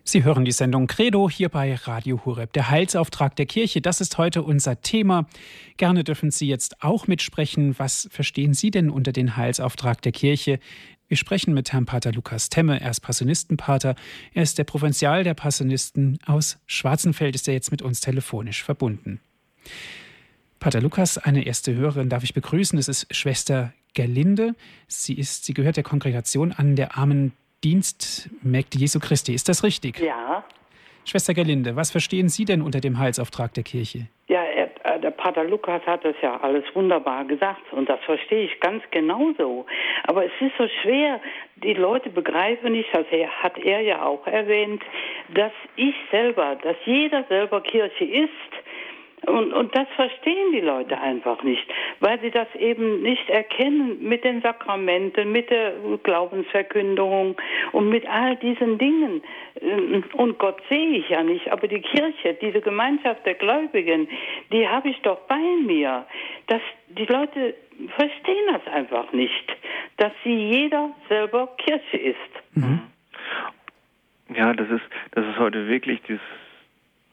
Sie hören die Sendung Credo hier bei Radio Hureb. Der Heilsauftrag der Kirche, das ist heute unser Thema. Gerne dürfen Sie jetzt auch mitsprechen. Was verstehen Sie denn unter den Heilsauftrag der Kirche? Wir sprechen mit Herrn Pater Lukas Temme. Er ist Passionistenpater. Er ist der Provinzial der Passionisten aus Schwarzenfeld. Ist er jetzt mit uns telefonisch verbunden? Pater Lukas, eine erste Hörerin darf ich begrüßen. Es ist Schwester Gerlinde. Sie ist, sie gehört der Kongregation an der armen Dienstmägde Jesu Christi. Ist das richtig? Ja. Schwester Gerlinde, was verstehen Sie denn unter dem Heilsauftrag der Kirche? Ja, er, äh, der Pater Lukas hat das ja alles wunderbar gesagt und das verstehe ich ganz genauso. Aber es ist so schwer, die Leute begreifen nicht, das hat er ja auch erwähnt, dass ich selber, dass jeder selber Kirche ist und, und das verstehen die Leute einfach nicht, weil sie das eben nicht erkennen mit den Sakramenten, mit der Glaubensverkündung und mit all diesen Dingen. Und Gott sehe ich ja nicht, aber die Kirche, diese Gemeinschaft der Gläubigen, die habe ich doch bei mir. Das, die Leute verstehen das einfach nicht, dass sie jeder selber Kirche ist. Mhm. Ja, das ist, das ist heute wirklich dieses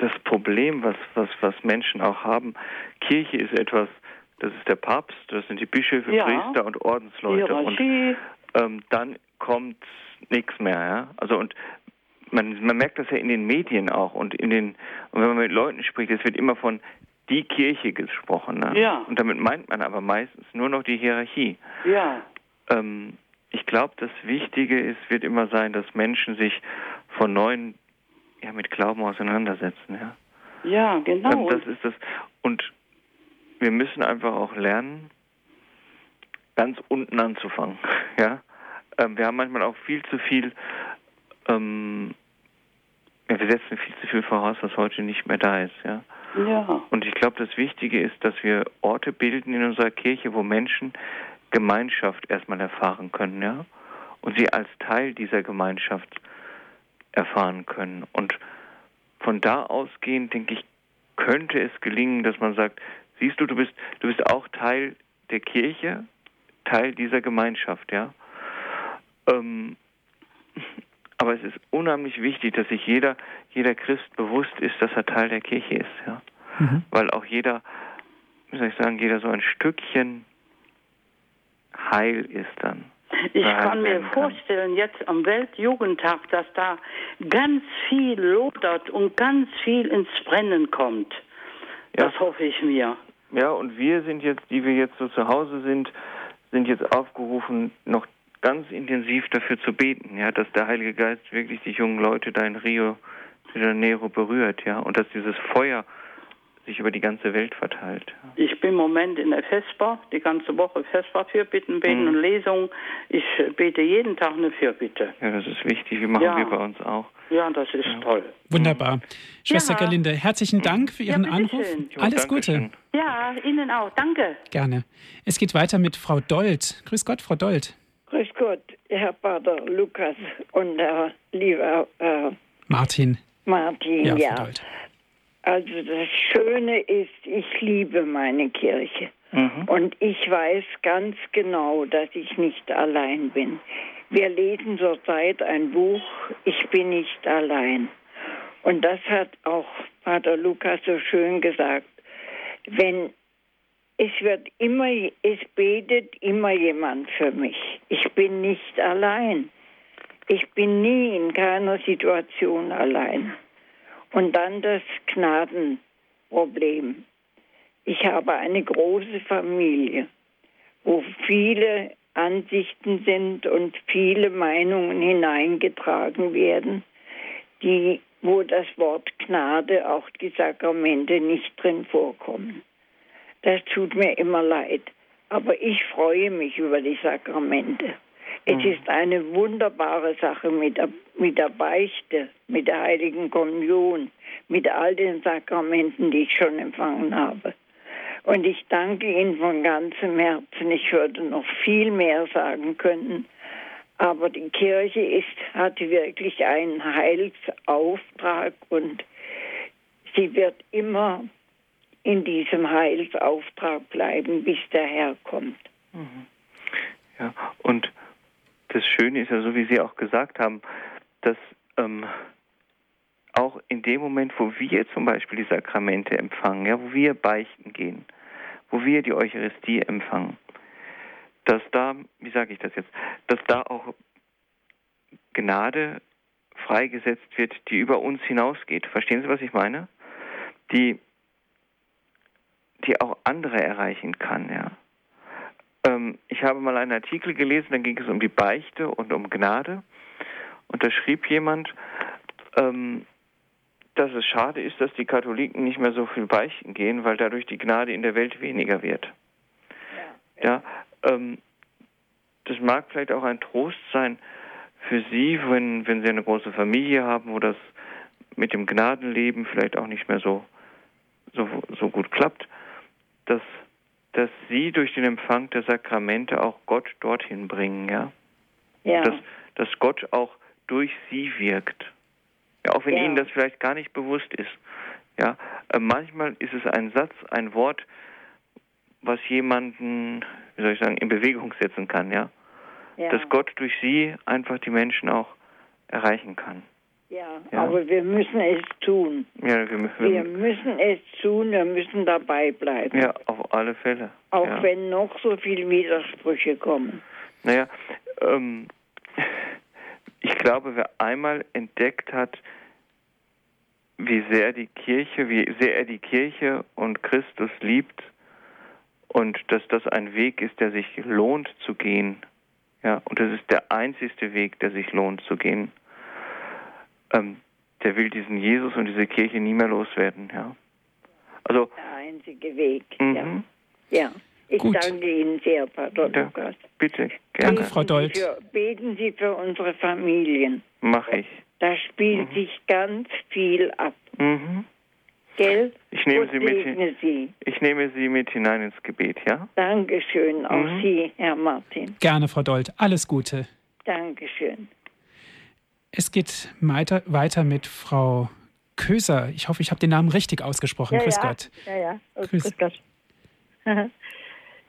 das Problem, was, was, was Menschen auch haben. Kirche ist etwas, das ist der Papst, das sind die Bischöfe, ja. Priester und Ordensleute. Hierarchie. Und ähm, dann kommt nichts mehr. Ja? Also und man, man merkt das ja in den Medien auch und in den und wenn man mit Leuten spricht, es wird immer von die Kirche gesprochen. Ne? Ja. Und damit meint man aber meistens nur noch die Hierarchie. Ja. Ähm, ich glaube, das Wichtige ist, wird immer sein, dass Menschen sich von neuen ja, mit Glauben auseinandersetzen, ja. Ja, genau. Das ist das. Und wir müssen einfach auch lernen, ganz unten anzufangen, *laughs* ja. Ähm, wir haben manchmal auch viel zu viel, ähm, ja, wir setzen viel zu viel voraus, was heute nicht mehr da ist, ja. Ja. Und ich glaube, das Wichtige ist, dass wir Orte bilden in unserer Kirche, wo Menschen Gemeinschaft erstmal erfahren können, ja. Und sie als Teil dieser Gemeinschaft erfahren können. Und von da ausgehend, denke ich, könnte es gelingen, dass man sagt, siehst du, du bist, du bist auch Teil der Kirche, Teil dieser Gemeinschaft, ja. Ähm, aber es ist unheimlich wichtig, dass sich jeder, jeder Christ bewusst ist, dass er Teil der Kirche ist, ja. Mhm. Weil auch jeder, wie soll ich sagen, jeder so ein Stückchen Heil ist dann. Ich kann mir vorstellen, jetzt am Weltjugendtag, dass da ganz viel lodert und ganz viel ins Brennen kommt. Ja. Das hoffe ich mir. Ja, und wir sind jetzt, die wir jetzt so zu Hause sind, sind jetzt aufgerufen, noch ganz intensiv dafür zu beten, ja, dass der Heilige Geist wirklich die jungen Leute da in Rio de Janeiro berührt, ja, und dass dieses Feuer sich über die ganze Welt verteilt. Ich bin im Moment in der Vesper, die ganze Woche Vesper, Fürbitten, Beten mhm. und Lesungen. Ich bete jeden Tag eine Fürbitte. Ja, das ist wichtig. Wie machen ja. wir bei uns auch. Ja, das ist ja. toll. Wunderbar. Mhm. Schwester ja. Gerlinde, herzlichen Dank für Ihren Anruf. Schön. Alles Gute. Ja, Ihnen auch. Danke. Gerne. Es geht weiter mit Frau Dold. Grüß Gott, Frau Dold. Grüß Gott, Herr Pater Lukas und Herr lieber äh, Martin. Martin, ja. Also das Schöne ist, ich liebe meine Kirche. Mhm. Und ich weiß ganz genau, dass ich nicht allein bin. Wir lesen zurzeit ein Buch, Ich bin nicht allein. Und das hat auch Pater Lukas so schön gesagt. Wenn es wird immer, es betet immer jemand für mich. Ich bin nicht allein. Ich bin nie in keiner Situation allein. Und dann das Gnadenproblem. Ich habe eine große Familie, wo viele Ansichten sind und viele Meinungen hineingetragen werden, die, wo das Wort Gnade, auch die Sakramente nicht drin vorkommen. Das tut mir immer leid. Aber ich freue mich über die Sakramente. Es mhm. ist eine wunderbare Sache mit der, mit der Beichte, mit der Heiligen Kommunion, mit all den Sakramenten, die ich schon empfangen habe. Und ich danke Ihnen von ganzem Herzen. Ich würde noch viel mehr sagen können. Aber die Kirche ist, hat wirklich einen Heilsauftrag und sie wird immer in diesem Heilsauftrag bleiben, bis der Herr kommt. Mhm. Ja, und das Schöne ist ja, so wie Sie auch gesagt haben, dass ähm, auch in dem Moment, wo wir zum Beispiel die Sakramente empfangen, ja, wo wir beichten gehen, wo wir die Eucharistie empfangen, dass da, wie sage ich das jetzt, dass da auch Gnade freigesetzt wird, die über uns hinausgeht. Verstehen Sie, was ich meine? Die, die auch andere erreichen kann, ja. Ähm, ich habe mal einen Artikel gelesen, da ging es um die Beichte und um Gnade. Und da schrieb jemand, ähm, dass es schade ist, dass die Katholiken nicht mehr so viel beichten gehen, weil dadurch die Gnade in der Welt weniger wird. Ja, ähm, das mag vielleicht auch ein Trost sein für Sie, wenn, wenn Sie eine große Familie haben, wo das mit dem Gnadenleben vielleicht auch nicht mehr so, so, so gut klappt, dass dass sie durch den Empfang der Sakramente auch Gott dorthin bringen, ja. ja. Dass, dass Gott auch durch sie wirkt. Ja, auch wenn ja. ihnen das vielleicht gar nicht bewusst ist. Ja, äh, manchmal ist es ein Satz, ein Wort, was jemanden, wie soll ich sagen, in Bewegung setzen kann, ja. ja. Dass Gott durch sie einfach die Menschen auch erreichen kann. Ja, ja, aber wir müssen es tun. Ja, wir, wir, wir, müssen es tun, wir müssen dabei bleiben. Ja, auf alle Fälle. Auch ja. wenn noch so viele Widersprüche kommen. Naja, ähm, ich glaube, wer einmal entdeckt hat, wie sehr die Kirche, wie sehr er die Kirche und Christus liebt und dass das ein Weg ist, der sich lohnt zu gehen. Ja, und das ist der einzigste Weg, der sich lohnt zu gehen ähm, der will diesen Jesus und diese Kirche nie mehr loswerden. Ja. Also, der einzige Weg. Mhm. Ja. ja. Ich Gut. danke Ihnen sehr, Pater ja, Lukas. Bitte, gerne. Danke, Frau Dold. Für, beten Sie für unsere Familien. Mach ich. Da spielt mhm. sich ganz viel ab. Mhm. Gell? Ich nehme Sie mit, Sie. ich nehme Sie mit hinein ins Gebet, ja? Dankeschön, auch mhm. Sie, Herr Martin. Gerne, Frau Dold. Alles Gute. Dankeschön. Es geht weiter, weiter mit Frau Köser. Ich hoffe, ich habe den Namen richtig ausgesprochen. Ja, Grüß ja. Gott. Ja, ja. Oh, grüß. grüß Gott. *laughs*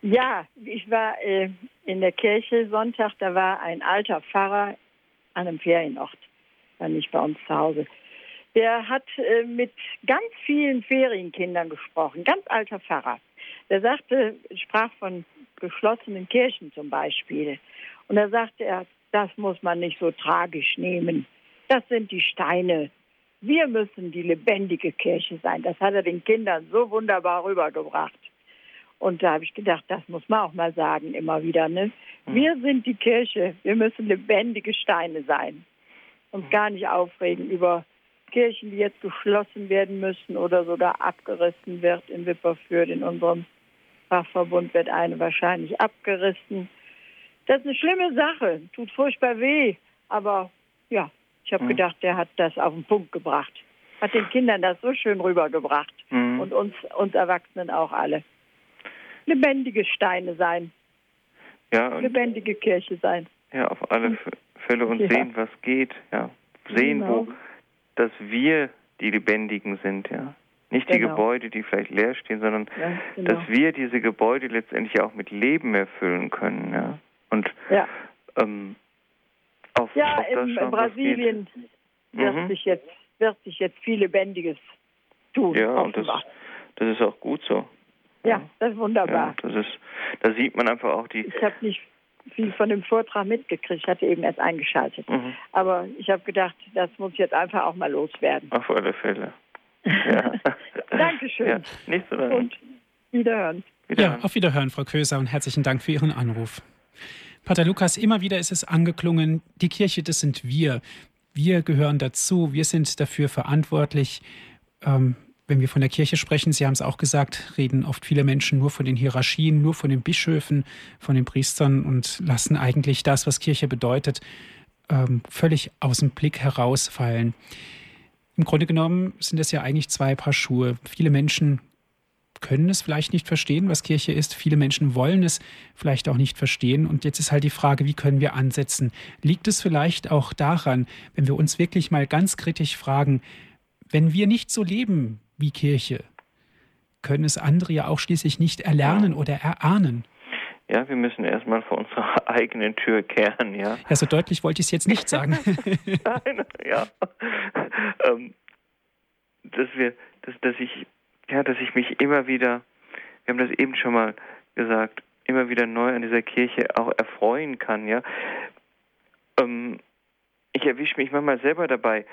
ja, ich war äh, in der Kirche Sonntag, da war ein alter Pfarrer an einem Ferienort, war nicht bei uns zu Hause. Der hat äh, mit ganz vielen Ferienkindern gesprochen, ganz alter Pfarrer. Der sagte, sprach von geschlossenen Kirchen zum Beispiel. Und da sagte er, das muss man nicht so tragisch nehmen. Das sind die Steine. Wir müssen die lebendige Kirche sein. Das hat er den Kindern so wunderbar rübergebracht. Und da habe ich gedacht, das muss man auch mal sagen, immer wieder. Ne? Mhm. Wir sind die Kirche. Wir müssen lebendige Steine sein. Uns gar nicht aufregen über Kirchen, die jetzt geschlossen werden müssen oder sogar abgerissen wird in Wipperfürth. In unserem Fachverbund wird eine wahrscheinlich abgerissen. Das ist eine schlimme Sache, tut furchtbar weh. Aber ja, ich habe mhm. gedacht, der hat das auf den Punkt gebracht. Hat den Kindern das so schön rübergebracht. Mhm. Und uns, uns Erwachsenen auch alle. Lebendige Steine sein. Ja, lebendige Kirche sein. Ja, auf alle Fälle und ja. sehen, was geht. Ja, sehen, genau. wo, dass wir die Lebendigen sind. Ja, nicht genau. die Gebäude, die vielleicht leer stehen, sondern ja, genau. dass wir diese Gebäude letztendlich auch mit Leben erfüllen können. Ja, und ja. Ähm, auf, ja, auf in, in Brasilien wird, mhm. sich jetzt, wird sich jetzt viel Lebendiges tun. Ja, und das, das ist auch gut so. Ja, das ist wunderbar. Ja, das ist, da sieht man einfach auch die. Ich habe nicht viel von dem Vortrag mitgekriegt, ich hatte eben erst eingeschaltet. Mhm. Aber ich habe gedacht, das muss jetzt einfach auch mal loswerden. Auf alle Fälle. *laughs* Ja. Dankeschön. Ja, nicht so Und wiederhören. wiederhören. Ja, auf Wiederhören, Frau Köser, und herzlichen Dank für Ihren Anruf. Pater Lukas, immer wieder ist es angeklungen, die Kirche, das sind wir. Wir gehören dazu, wir sind dafür verantwortlich. Ähm, wenn wir von der Kirche sprechen, Sie haben es auch gesagt, reden oft viele Menschen nur von den Hierarchien, nur von den Bischöfen, von den Priestern und lassen eigentlich das, was Kirche bedeutet, ähm, völlig aus dem Blick herausfallen. Im Grunde genommen sind es ja eigentlich zwei Paar Schuhe. Viele Menschen können es vielleicht nicht verstehen, was Kirche ist. Viele Menschen wollen es vielleicht auch nicht verstehen. Und jetzt ist halt die Frage, wie können wir ansetzen? Liegt es vielleicht auch daran, wenn wir uns wirklich mal ganz kritisch fragen, wenn wir nicht so leben wie Kirche, können es andere ja auch schließlich nicht erlernen oder erahnen. Ja, wir müssen erstmal vor unserer *laughs* eigenen Tür kehren, ja. Ja, so deutlich wollte ich es jetzt nicht sagen. *laughs* Nein, ja. Ähm, dass wir, dass, dass ich ja, dass ich mich immer wieder, wir haben das eben schon mal gesagt, immer wieder neu an dieser Kirche auch erfreuen kann, ja. Ähm, ich erwische mich manchmal selber dabei,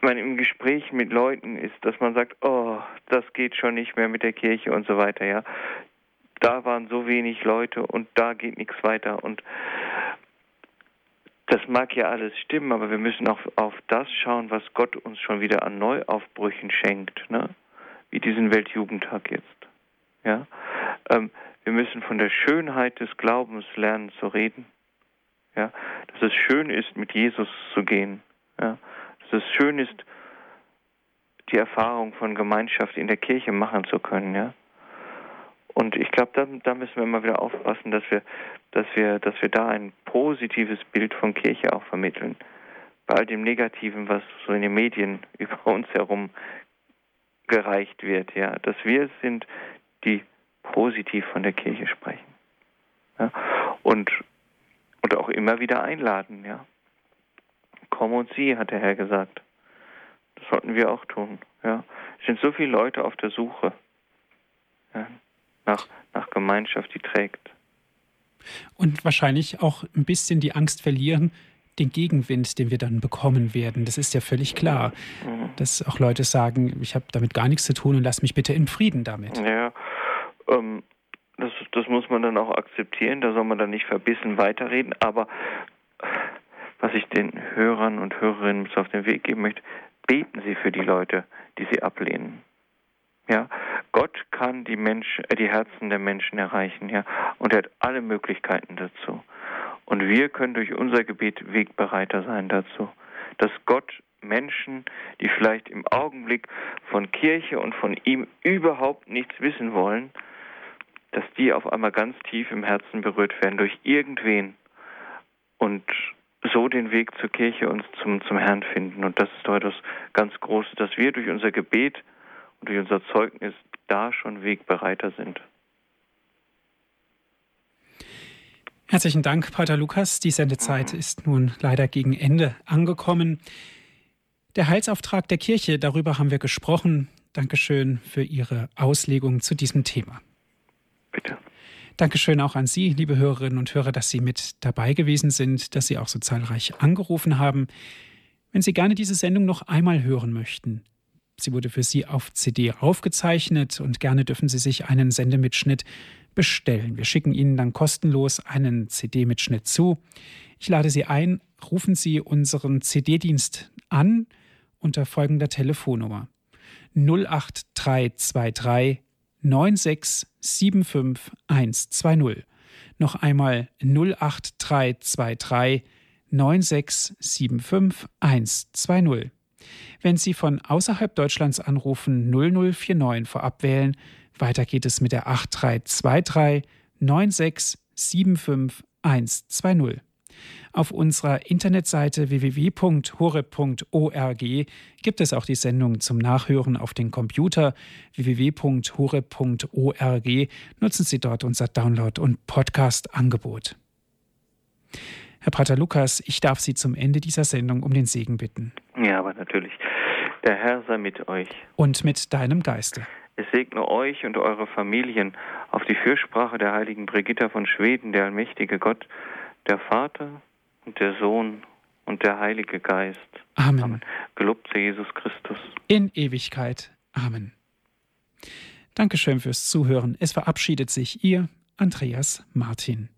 wenn man im Gespräch mit Leuten ist, dass man sagt, oh, das geht schon nicht mehr mit der Kirche und so weiter, ja. Da waren so wenig Leute und da geht nichts weiter und das mag ja alles stimmen, aber wir müssen auch auf das schauen, was Gott uns schon wieder an Neuaufbrüchen schenkt. Ne? Wie diesen Weltjugendtag jetzt. Ja? Ähm, wir müssen von der Schönheit des Glaubens lernen zu reden. Ja? Dass es schön ist, mit Jesus zu gehen. Ja? Dass es schön ist, die Erfahrung von Gemeinschaft in der Kirche machen zu können. Ja? Und ich glaube, da, da, müssen wir immer wieder aufpassen, dass wir, dass wir, dass wir da ein positives Bild von Kirche auch vermitteln. Bei all dem Negativen, was so in den Medien *laughs* über uns herum gereicht wird, ja, dass wir es sind, die positiv von der Kirche sprechen. Ja, und, und auch immer wieder einladen, ja. Komm und sieh, hat der Herr gesagt. Das sollten wir auch tun, ja. Es sind so viele Leute auf der Suche ja, nach, nach Gemeinschaft, die trägt. Und wahrscheinlich auch ein bisschen die Angst verlieren, den Gegenwind, den wir dann bekommen werden. Das ist ja völlig klar, mhm. dass auch Leute sagen, ich habe damit gar nichts zu tun und lass mich bitte in Frieden damit. Ja, ähm, das, das muss man dann auch akzeptieren, da soll man dann nicht verbissen weiterreden, aber was ich den Hörern und Hörerinnen auf den Weg geben möchte, beten Sie für die Leute, die Sie ablehnen. Ja, Gott kann die Menschen, äh, die Herzen der Menschen erreichen, ja, und er hat alle Möglichkeiten dazu. Und wir können durch unser Gebet Wegbereiter sein dazu, dass Gott Menschen, die vielleicht im Augenblick von Kirche und von ihm überhaupt nichts wissen wollen, dass die auf einmal ganz tief im Herzen berührt werden durch irgendwen und so den Weg zur Kirche und zum, zum Herrn finden. Und das ist doch etwas ganz Großes, dass wir durch unser Gebet und durch unser Zeugnis da schon Wegbereiter sind. Herzlichen Dank, Pater Lukas. Die Sendezeit ist nun leider gegen Ende angekommen. Der Heilsauftrag der Kirche, darüber haben wir gesprochen. Dankeschön für Ihre Auslegung zu diesem Thema. Bitte. Dankeschön auch an Sie, liebe Hörerinnen und Hörer, dass Sie mit dabei gewesen sind, dass Sie auch so zahlreich angerufen haben. Wenn Sie gerne diese Sendung noch einmal hören möchten, sie wurde für Sie auf CD aufgezeichnet und gerne dürfen Sie sich einen Sendemitschnitt bestellen. Wir schicken Ihnen dann kostenlos einen CD-Mitschnitt zu. Ich lade Sie ein, rufen Sie unseren CD-Dienst an unter folgender Telefonnummer 08323 9675120. Noch einmal 08323 9675120. Wenn Sie von außerhalb Deutschlands anrufen, 0049 vorab wählen. Weiter geht es mit der 8323 9675120. Auf unserer Internetseite www.horeb.org gibt es auch die Sendung zum Nachhören auf den Computer www.horeb.org. Nutzen Sie dort unser Download- und Podcast-Angebot. Herr Pater Lukas, ich darf Sie zum Ende dieser Sendung um den Segen bitten. Ja, aber natürlich. Der Herr sei mit euch. Und mit deinem Geiste. Es segne euch und eure Familien auf die Fürsprache der heiligen Brigitta von Schweden, der allmächtige Gott, der Vater und der Sohn und der Heilige Geist. Amen. Amen. Gelobt sei Jesus Christus. In Ewigkeit. Amen. Dankeschön fürs Zuhören. Es verabschiedet sich Ihr Andreas Martin.